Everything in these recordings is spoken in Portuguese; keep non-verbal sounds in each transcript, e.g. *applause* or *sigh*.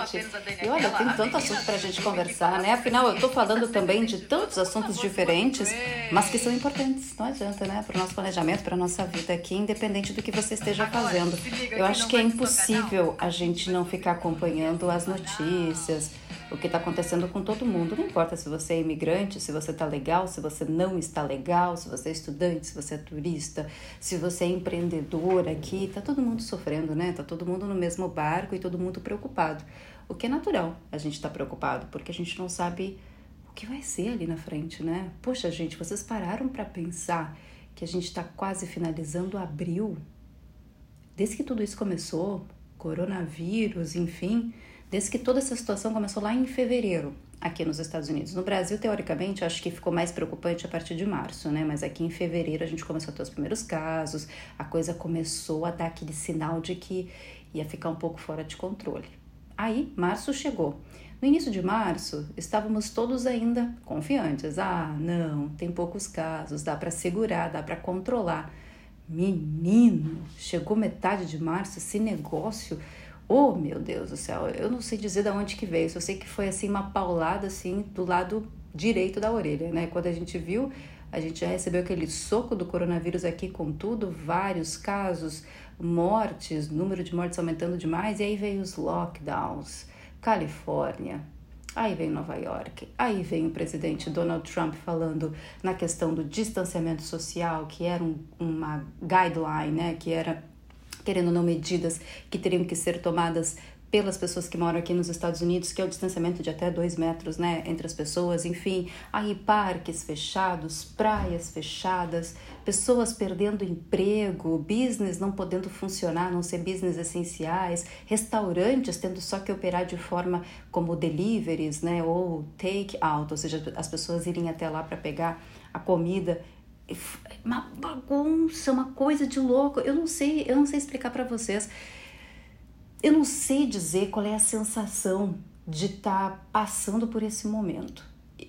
noite. E olha, tem tanto assunto pra gente conversar, né? Afinal, eu tô falando também de tantos assuntos diferentes, mas que são importantes. Não adianta, né? Para o nosso planejamento, para nossa vida aqui, independente do que você esteja fazendo. Eu acho que é impossível a gente não ficar acompanhando as notícias, o que está acontecendo com todo mundo. Não importa se você é imigrante, se você está legal, se você não está legal, se você é estudante, se você é turista, se você é empreendedor aqui, está todo mundo sofrendo, né? Está todo mundo no mesmo barco e todo mundo preocupado. O que é natural a gente estar tá preocupado, porque a gente não sabe o que vai ser ali na frente, né? Poxa, gente, vocês pararam para pensar que a gente está quase finalizando abril? Desde que tudo isso começou, coronavírus, enfim, desde que toda essa situação começou lá em fevereiro, aqui nos Estados Unidos. No Brasil, teoricamente, acho que ficou mais preocupante a partir de março, né? Mas aqui em fevereiro a gente começou a ter os primeiros casos, a coisa começou a dar aquele sinal de que ia ficar um pouco fora de controle. Aí, março chegou. No início de março, estávamos todos ainda confiantes. Ah, não, tem poucos casos, dá para segurar, dá para controlar. Menino, chegou metade de março, esse negócio Oh, meu Deus do céu, eu não sei dizer de onde que veio, só sei que foi assim uma paulada assim do lado direito da orelha, né? Quando a gente viu, a gente já recebeu aquele soco do coronavírus aqui com tudo, vários casos, mortes, número de mortes aumentando demais, e aí veio os lockdowns, Califórnia, Aí vem Nova York, aí vem o presidente Donald Trump falando na questão do distanciamento social, que era um, uma guideline, né, que era querendo ou não medidas que teriam que ser tomadas pelas pessoas que moram aqui nos Estados Unidos, que é o distanciamento de até dois metros, né, entre as pessoas, enfim, aí parques fechados, praias fechadas, pessoas perdendo emprego, business não podendo funcionar, não ser business essenciais, restaurantes tendo só que operar de forma como deliveries, né, ou take out, ou seja, as pessoas irem até lá para pegar a comida uma bagunça, uma coisa de louco. Eu não sei, eu não sei explicar para vocês. Eu não sei dizer qual é a sensação de estar tá passando por esse momento.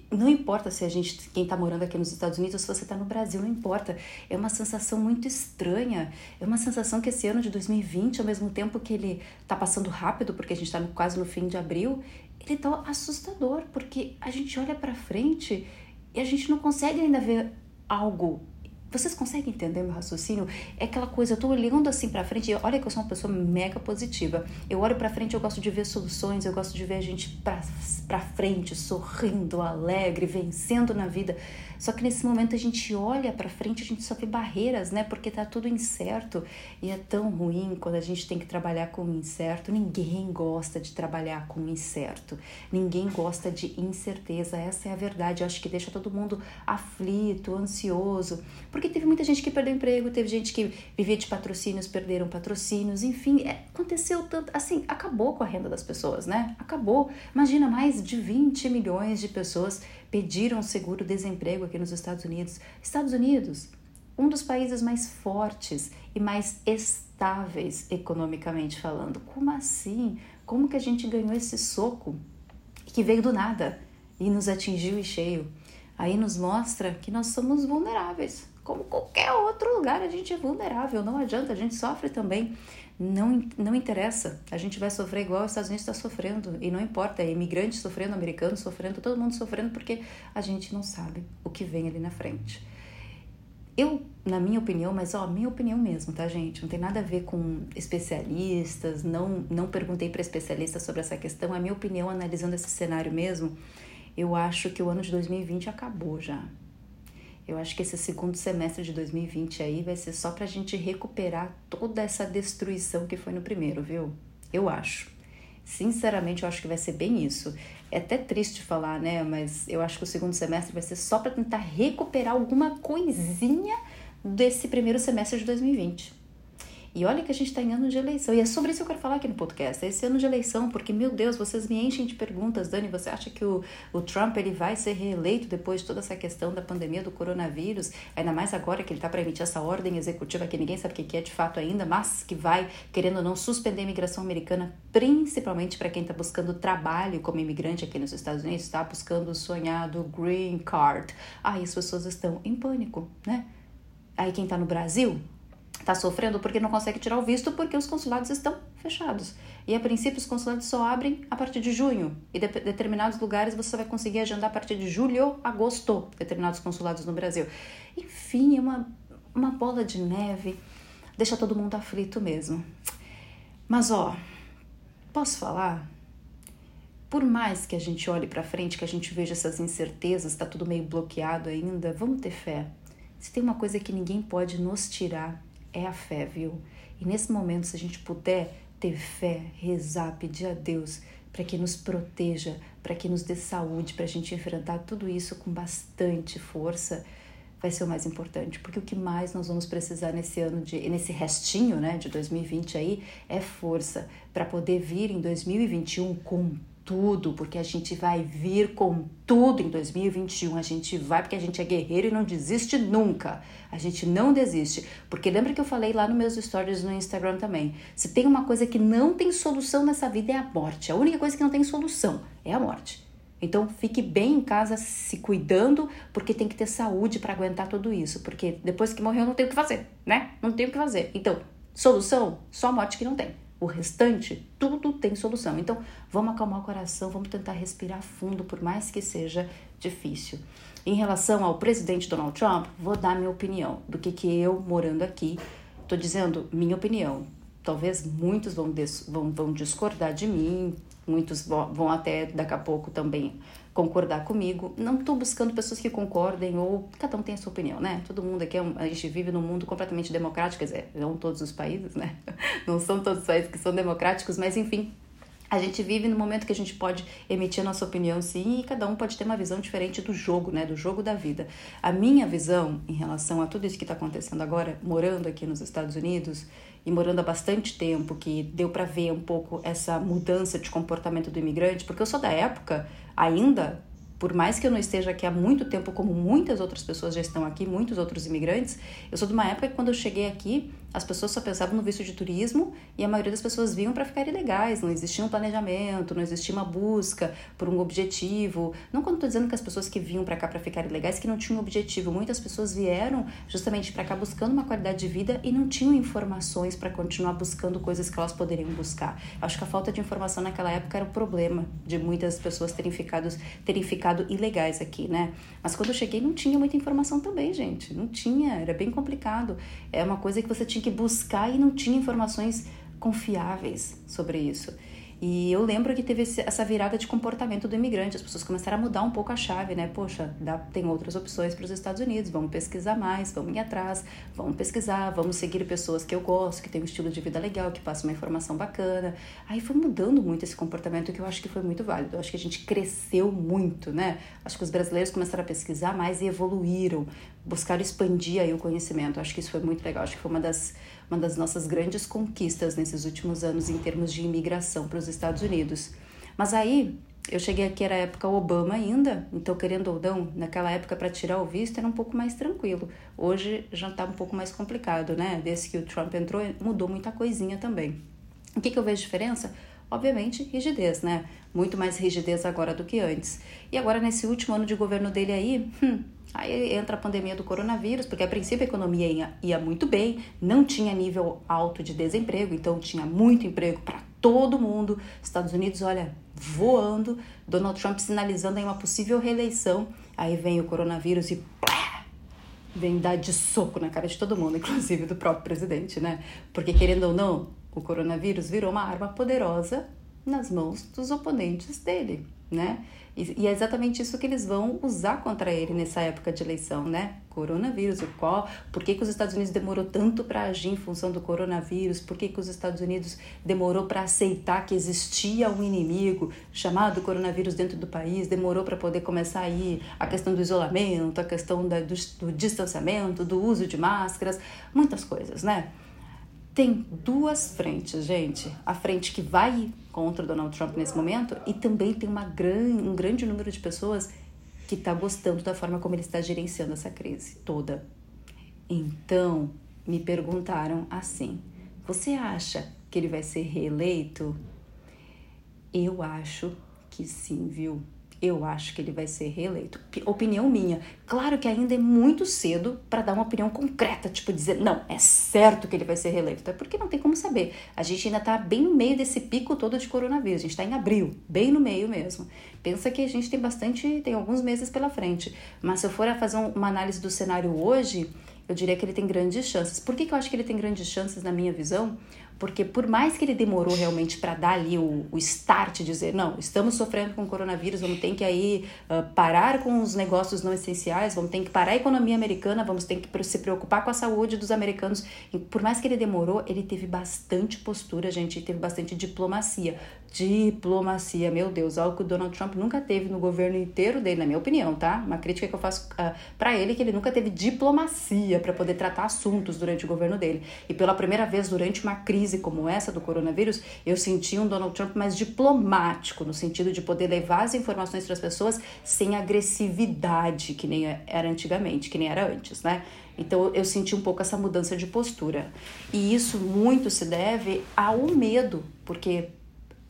Não importa se a gente, quem está morando aqui nos Estados Unidos ou se você está no Brasil, não importa. É uma sensação muito estranha. É uma sensação que esse ano de 2020, ao mesmo tempo que ele está passando rápido, porque a gente está quase no fim de abril, ele está assustador, porque a gente olha para frente e a gente não consegue ainda ver algo. Vocês conseguem entender meu raciocínio? É aquela coisa, eu tô olhando assim para frente, e olha que eu sou uma pessoa mega positiva. Eu olho para frente, eu gosto de ver soluções, eu gosto de ver a gente para frente, sorrindo, alegre, vencendo na vida. Só que nesse momento a gente olha para frente, a gente só vê barreiras, né? Porque tá tudo incerto e é tão ruim quando a gente tem que trabalhar com o incerto. Ninguém gosta de trabalhar com o incerto. Ninguém gosta de incerteza. Essa é a verdade. Eu acho que deixa todo mundo aflito, ansioso, teve muita gente que perdeu emprego, teve gente que vivia de patrocínios, perderam patrocínios, enfim, é, aconteceu tanto, assim, acabou com a renda das pessoas, né? Acabou. Imagina mais de 20 milhões de pessoas pediram seguro-desemprego aqui nos Estados Unidos. Estados Unidos, um dos países mais fortes e mais estáveis economicamente falando. Como assim? Como que a gente ganhou esse soco que veio do nada e nos atingiu e cheio? Aí nos mostra que nós somos vulneráveis. Como qualquer outro lugar, a gente é vulnerável, não adianta, a gente sofre também não, não interessa. A gente vai sofrer igual os Estados Unidos está sofrendo. E não importa, é imigrante sofrendo, americano sofrendo, todo mundo sofrendo porque a gente não sabe o que vem ali na frente. Eu, na minha opinião, mas ó, minha opinião mesmo, tá, gente? Não tem nada a ver com especialistas, não, não perguntei para especialistas sobre essa questão. A minha opinião, analisando esse cenário mesmo, eu acho que o ano de 2020 acabou já. Eu acho que esse segundo semestre de 2020 aí vai ser só para a gente recuperar toda essa destruição que foi no primeiro, viu? Eu acho. Sinceramente, eu acho que vai ser bem isso. É até triste falar, né? Mas eu acho que o segundo semestre vai ser só para tentar recuperar alguma coisinha desse primeiro semestre de 2020. E olha que a gente está em ano de eleição. E é sobre isso que eu quero falar aqui no podcast. É esse ano de eleição, porque, meu Deus, vocês me enchem de perguntas. Dani, você acha que o, o Trump ele vai ser reeleito depois de toda essa questão da pandemia do coronavírus? Ainda mais agora que ele está para emitir essa ordem executiva que ninguém sabe o que é de fato ainda, mas que vai, querendo ou não, suspender a imigração americana, principalmente para quem está buscando trabalho como imigrante aqui nos Estados Unidos, está buscando o sonhado green card. Aí as pessoas estão em pânico, né? Aí quem está no Brasil está sofrendo porque não consegue tirar o visto porque os consulados estão fechados. E a princípio os consulados só abrem a partir de junho. E de determinados lugares você vai conseguir agendar a partir de julho, agosto, determinados consulados no Brasil. Enfim, é uma, uma bola de neve, deixa todo mundo aflito mesmo. Mas ó, posso falar? Por mais que a gente olhe para frente, que a gente veja essas incertezas, está tudo meio bloqueado ainda, vamos ter fé. Se tem uma coisa que ninguém pode nos tirar, é a fé, viu? E nesse momento, se a gente puder ter fé, rezar, pedir a Deus para que nos proteja, para que nos dê saúde, para a gente enfrentar tudo isso com bastante força, vai ser o mais importante, porque o que mais nós vamos precisar nesse ano de nesse restinho, né, de 2020 aí é força para poder vir em 2021 com tudo, porque a gente vai vir com tudo em 2021. A gente vai porque a gente é guerreiro e não desiste nunca. A gente não desiste. Porque lembra que eu falei lá nos meus stories no Instagram também? Se tem uma coisa que não tem solução nessa vida é a morte. A única coisa que não tem solução é a morte. Então fique bem em casa se cuidando, porque tem que ter saúde para aguentar tudo isso. Porque depois que morreu não tem o que fazer, né? Não tem o que fazer. Então, solução? Só morte que não tem. O restante, tudo tem solução. Então, vamos acalmar o coração, vamos tentar respirar fundo, por mais que seja difícil. Em relação ao presidente Donald Trump, vou dar minha opinião do que, que eu, morando aqui, estou dizendo minha opinião. Talvez muitos vão, vão, vão discordar de mim, muitos vão até daqui a pouco também concordar comigo. Não estou buscando pessoas que concordem ou cada um tem a sua opinião, né? Todo mundo aqui, é um, a gente vive num mundo completamente democrático, quer dizer, não todos os países, né? *laughs* Não são todos os países que são democráticos, mas enfim, a gente vive no momento que a gente pode emitir a nossa opinião, sim, e cada um pode ter uma visão diferente do jogo, né? Do jogo da vida. A minha visão em relação a tudo isso que está acontecendo agora, morando aqui nos Estados Unidos, e morando há bastante tempo, que deu para ver um pouco essa mudança de comportamento do imigrante, porque eu sou da época ainda por mais que eu não esteja aqui há muito tempo, como muitas outras pessoas já estão aqui, muitos outros imigrantes, eu sou de uma época que quando eu cheguei aqui, as pessoas só pensavam no visto de turismo e a maioria das pessoas vinham para ficar ilegais, não existia um planejamento, não existia uma busca por um objetivo. Não quando estou dizendo que as pessoas que vinham para cá para ficar ilegais que não tinham objetivo, muitas pessoas vieram justamente para cá buscando uma qualidade de vida e não tinham informações para continuar buscando coisas que elas poderiam buscar. Acho que a falta de informação naquela época era o problema de muitas pessoas terem ficado, terem ficado ilegais aqui, né? Mas quando eu cheguei não tinha muita informação também, gente. Não tinha, era bem complicado. É uma coisa que você tinha que buscar e não tinha informações confiáveis sobre isso. E eu lembro que teve essa virada de comportamento do imigrante, as pessoas começaram a mudar um pouco a chave, né? Poxa, dá, tem outras opções para os Estados Unidos, vamos pesquisar mais, vamos ir atrás, vamos pesquisar, vamos seguir pessoas que eu gosto, que têm um estilo de vida legal, que passam uma informação bacana. Aí foi mudando muito esse comportamento que eu acho que foi muito válido. Eu acho que a gente cresceu muito, né? Acho que os brasileiros começaram a pesquisar mais e evoluíram, buscaram expandir aí o conhecimento. Acho que isso foi muito legal, acho que foi uma das uma das nossas grandes conquistas nesses últimos anos em termos de imigração para os Estados Unidos. Mas aí eu cheguei aqui, era a época Obama ainda, então querendo ou não, naquela época para tirar o visto era um pouco mais tranquilo. Hoje já está um pouco mais complicado, né? Desde que o Trump entrou, mudou muita coisinha também. O que, que eu vejo diferença? Obviamente, rigidez, né? Muito mais rigidez agora do que antes. E agora, nesse último ano de governo dele aí, hum, Aí entra a pandemia do coronavírus, porque a princípio a economia ia, ia muito bem, não tinha nível alto de desemprego, então tinha muito emprego para todo mundo. Estados Unidos, olha, voando, Donald Trump sinalizando aí uma possível reeleição. Aí vem o coronavírus e vem dar de soco na cara de todo mundo, *laughs* inclusive do próprio presidente, né? Porque querendo ou não, o coronavírus virou uma arma poderosa nas mãos dos oponentes dele, né? E, é exatamente isso que eles vão usar contra ele nessa época de eleição, né? Coronavírus, o qual, por que, que os Estados Unidos demorou tanto para agir em função do coronavírus? Por que, que os Estados Unidos demorou para aceitar que existia um inimigo chamado coronavírus dentro do país? Demorou para poder começar aí a questão do isolamento, a questão da, do, do distanciamento, do uso de máscaras, muitas coisas, né? Tem duas frentes, gente. A frente que vai contra Donald Trump nesse momento e também tem uma gran, um grande número de pessoas que está gostando da forma como ele está gerenciando essa crise toda. Então, me perguntaram assim: você acha que ele vai ser reeleito? Eu acho que sim, viu? Eu acho que ele vai ser reeleito. Opinião minha. Claro que ainda é muito cedo para dar uma opinião concreta, tipo dizer, não, é certo que ele vai ser reeleito. Até porque não tem como saber. A gente ainda está bem no meio desse pico todo de coronavírus. A gente está em abril, bem no meio mesmo. Pensa que a gente tem bastante, tem alguns meses pela frente. Mas se eu for a fazer uma análise do cenário hoje, eu diria que ele tem grandes chances. Por que, que eu acho que ele tem grandes chances na minha visão? Porque por mais que ele demorou realmente para dar ali o, o start, dizer, não, estamos sofrendo com o coronavírus, vamos ter que aí uh, parar com os negócios não essenciais, vamos ter que parar a economia americana, vamos ter que se preocupar com a saúde dos americanos. E por mais que ele demorou, ele teve bastante postura, gente, teve bastante diplomacia. Diplomacia, meu Deus, algo que o Donald Trump nunca teve no governo inteiro dele, na minha opinião, tá? Uma crítica que eu faço uh, para ele que ele nunca teve diplomacia para poder tratar assuntos durante o governo dele. E pela primeira vez durante uma crise crise como essa do coronavírus, eu senti um Donald Trump mais diplomático, no sentido de poder levar as informações para as pessoas sem agressividade, que nem era antigamente, que nem era antes, né? Então eu senti um pouco essa mudança de postura. E isso muito se deve ao medo, porque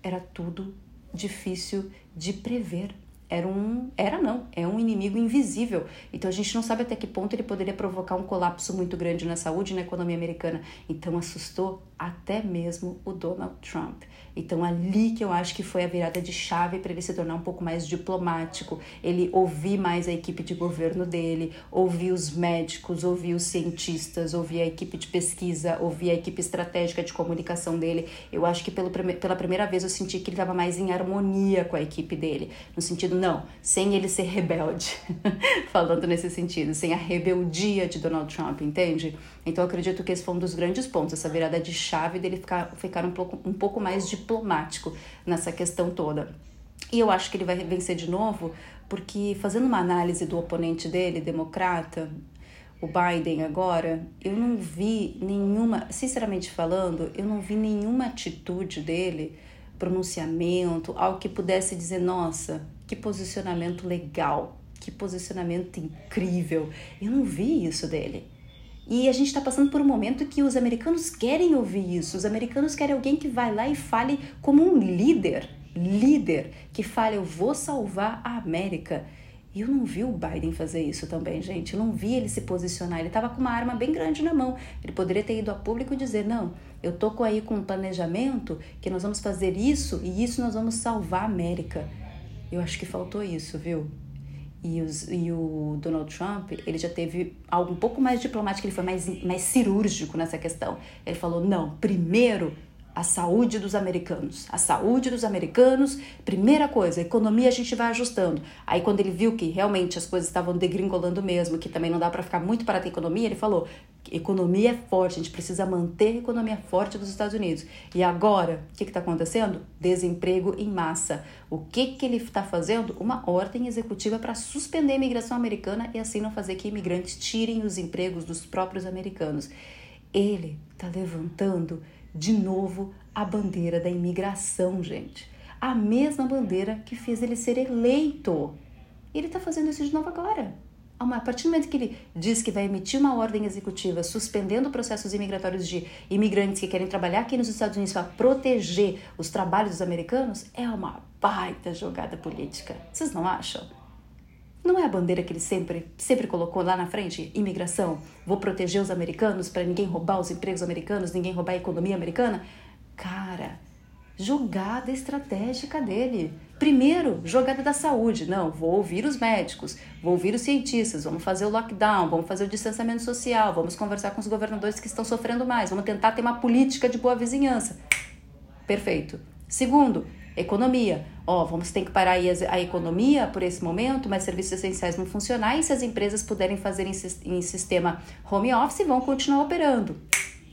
era tudo difícil de prever era um era não é um inimigo invisível. Então a gente não sabe até que ponto ele poderia provocar um colapso muito grande na saúde e na economia americana. Então assustou até mesmo o Donald Trump então ali que eu acho que foi a virada de chave para ele se tornar um pouco mais diplomático ele ouvir mais a equipe de governo dele ouvir os médicos ouvir os cientistas ouvir a equipe de pesquisa ouvir a equipe estratégica de comunicação dele eu acho que pelo, pela primeira vez eu senti que ele estava mais em harmonia com a equipe dele no sentido não, sem ele ser rebelde, *laughs* falando nesse sentido, sem a rebeldia de Donald Trump, entende? Então eu acredito que esse foi um dos grandes pontos, essa virada de chave dele ficar, ficar um, pouco, um pouco mais diplomático nessa questão toda. E eu acho que ele vai vencer de novo, porque fazendo uma análise do oponente dele, democrata, o Biden agora, eu não vi nenhuma, sinceramente falando, eu não vi nenhuma atitude dele, pronunciamento, algo que pudesse dizer, nossa, que posicionamento legal, que posicionamento incrível. Eu não vi isso dele. E a gente está passando por um momento que os americanos querem ouvir isso. Os americanos querem alguém que vai lá e fale como um líder, líder, que fale: Eu vou salvar a América. E eu não vi o Biden fazer isso também, gente. Eu não vi ele se posicionar. Ele estava com uma arma bem grande na mão. Ele poderia ter ido a público e dizer: Não, eu tô aí com um planejamento que nós vamos fazer isso e isso nós vamos salvar a América. Eu acho que faltou isso, viu? E, os, e o Donald Trump, ele já teve algo um pouco mais diplomático, ele foi mais, mais cirúrgico nessa questão. Ele falou: não, primeiro a saúde dos americanos. A saúde dos americanos, primeira coisa, a economia a gente vai ajustando. Aí quando ele viu que realmente as coisas estavam degringolando mesmo, que também não dá para ficar muito para a economia, ele falou: economia é forte, a gente precisa manter a economia forte dos Estados Unidos. E agora, o que está acontecendo? Desemprego em massa. O que, que ele está fazendo? Uma ordem executiva para suspender a imigração americana e assim não fazer que imigrantes tirem os empregos dos próprios americanos. Ele está levantando de novo a bandeira da imigração, gente. A mesma bandeira que fez ele ser eleito. Ele está fazendo isso de novo agora. A partir do momento que ele diz que vai emitir uma ordem executiva suspendendo processos imigratórios de imigrantes que querem trabalhar aqui nos Estados Unidos para proteger os trabalhos dos americanos, é uma baita jogada política. Vocês não acham? Não é a bandeira que ele sempre, sempre colocou lá na frente? Imigração, vou proteger os americanos para ninguém roubar os empregos americanos, ninguém roubar a economia americana? Cara, jogada estratégica dele. Primeiro, jogada da saúde. Não, vou ouvir os médicos, vou ouvir os cientistas, vamos fazer o lockdown, vamos fazer o distanciamento social, vamos conversar com os governadores que estão sofrendo mais, vamos tentar ter uma política de boa vizinhança. Perfeito. Segundo, Economia. Ó, vamos ter que parar aí a, economia por esse momento, mas serviços essenciais vão funcionar e se as empresas puderem fazer em, em sistema home office, vão continuar operando.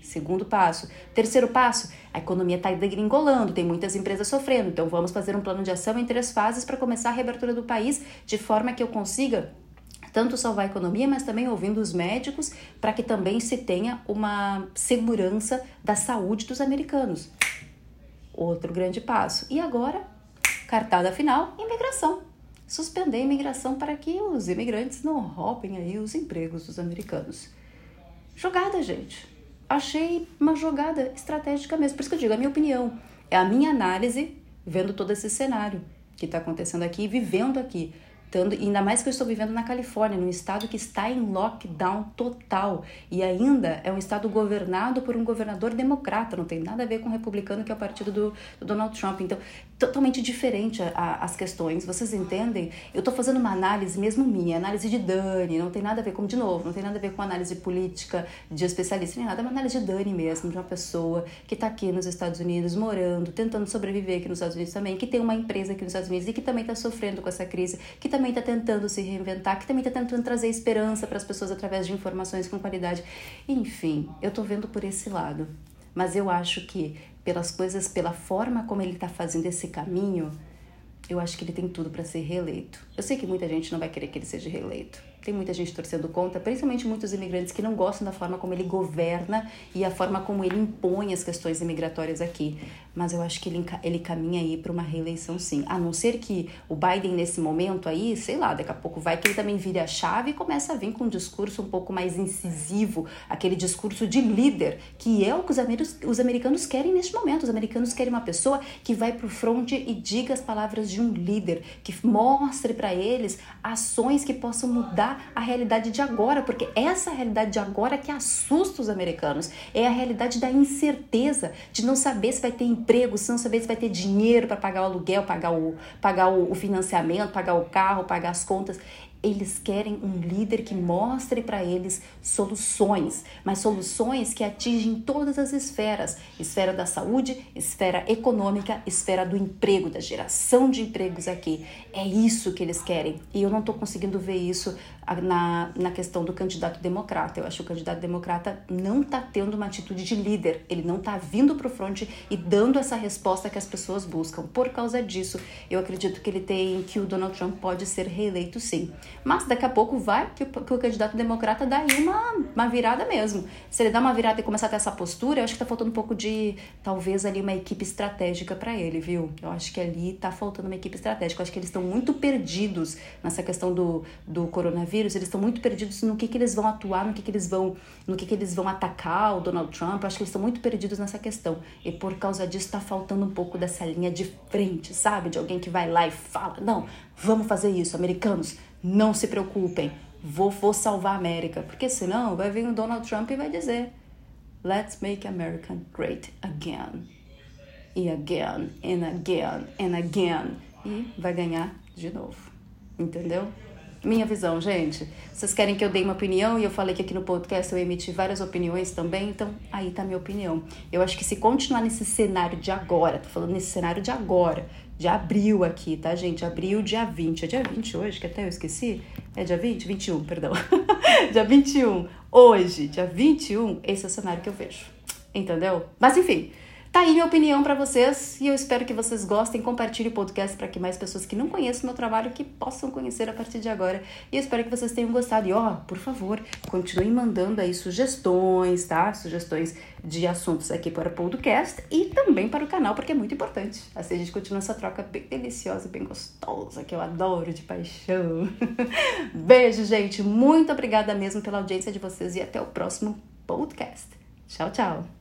Segundo passo. Terceiro passo, a economia está degringolando, tem muitas empresas sofrendo, então vamos fazer um plano de ação em três fases para começar a reabertura do país de forma que eu consiga tanto salvar a economia, mas também ouvindo os médicos para que também se tenha uma segurança da saúde dos americanos. Outro grande passo. E agora, cartada final, imigração. Suspender a imigração para que os imigrantes não roubem aí os empregos dos americanos. Jogada, gente. Achei uma jogada estratégica mesmo. Por isso que eu digo, a minha opinião. É a minha análise vendo todo esse cenário. que está acontecendo aqui, vivendo aqui. Tanto, ainda mais que eu estou vivendo na Califórnia, num estado que está em lockdown total. E ainda é um estado governado por um governador democrata, não tem nada a ver com o republicano, que é o partido do, do Donald Trump. Então, totalmente diferente a, a, as questões. Vocês entendem? Eu estou fazendo uma análise mesmo minha, análise de Dani, não tem nada a ver com, de novo, não tem nada a ver com análise política de especialista, nem nada, é uma análise de Dani mesmo, de uma pessoa que está aqui nos Estados Unidos, morando, tentando sobreviver aqui nos Estados Unidos também, que tem uma empresa aqui nos Estados Unidos e que também está sofrendo com essa crise, que também está tentando se reinventar, que também está tentando trazer esperança para as pessoas através de informações com qualidade. Enfim, eu estou vendo por esse lado. Mas eu acho que pelas coisas, pela forma como ele está fazendo esse caminho, eu acho que ele tem tudo para ser reeleito. Eu sei que muita gente não vai querer que ele seja reeleito. Tem muita gente torcendo contra, principalmente muitos imigrantes que não gostam da forma como ele governa e a forma como ele impõe as questões imigratórias aqui. Mas eu acho que ele, ele caminha aí para uma reeleição sim. A não ser que o Biden, nesse momento aí, sei lá, daqui a pouco vai que ele também vire a chave e começa a vir com um discurso um pouco mais incisivo, aquele discurso de líder, que é o que os, os americanos querem neste momento. Os americanos querem uma pessoa que vai para o front e diga as palavras de um líder, que mostre para eles ações que possam mudar a realidade de agora, porque essa realidade de agora que assusta os americanos. É a realidade da incerteza, de não saber se vai ter emprego, se não saber se vai ter dinheiro para pagar o aluguel, pagar o, pagar o financiamento, pagar o carro, pagar as contas. Eles querem um líder que mostre para eles soluções, mas soluções que atingem todas as esferas: esfera da saúde, esfera econômica, esfera do emprego, da geração de empregos aqui. É isso que eles querem. E eu não estou conseguindo ver isso na, na questão do candidato democrata. Eu acho que o candidato democrata não está tendo uma atitude de líder, ele não está vindo para o front e dando essa resposta que as pessoas buscam. Por causa disso, eu acredito que ele tem que o Donald Trump pode ser reeleito sim. Mas daqui a pouco vai que o, que o candidato democrata dá aí uma, uma virada mesmo. Se ele dá uma virada e começar a ter essa postura, eu acho que está faltando um pouco de, talvez, ali uma equipe estratégica para ele, viu? Eu acho que ali está faltando uma equipe estratégica. Eu acho que eles estão muito perdidos nessa questão do, do coronavírus, eles estão muito perdidos no que, que eles vão atuar, no que, que eles vão, no que, que eles vão atacar o Donald Trump. Eu acho que eles estão muito perdidos nessa questão. E por causa disso está faltando um pouco dessa linha de frente, sabe? De alguém que vai lá e fala: não, vamos fazer isso, americanos não se preocupem, vou, vou salvar a América. Porque senão vai vir o Donald Trump e vai dizer: Let's make America great again. E again, and again, and again. E vai ganhar de novo. Entendeu? Minha visão, gente. Vocês querem que eu dê uma opinião e eu falei que aqui no podcast eu emiti várias opiniões também, então aí tá a minha opinião. Eu acho que se continuar nesse cenário de agora, tô falando nesse cenário de agora, de abril aqui, tá, gente? Abril, dia 20. É dia 20 hoje, que até eu esqueci? É dia 20? 21, perdão. *laughs* dia 21. Hoje, dia 21, esse é o cenário que eu vejo. Entendeu? Mas enfim. Tá aí minha opinião para vocês e eu espero que vocês gostem. Compartilhe o podcast para que mais pessoas que não conhecem o meu trabalho que possam conhecer a partir de agora. E eu espero que vocês tenham gostado. E ó, por favor, continuem mandando aí sugestões, tá? Sugestões de assuntos aqui para o podcast e também para o canal, porque é muito importante. Assim a gente continua essa troca bem deliciosa, bem gostosa, que eu adoro de paixão. *laughs* Beijo, gente. Muito obrigada mesmo pela audiência de vocês e até o próximo podcast. Tchau, tchau.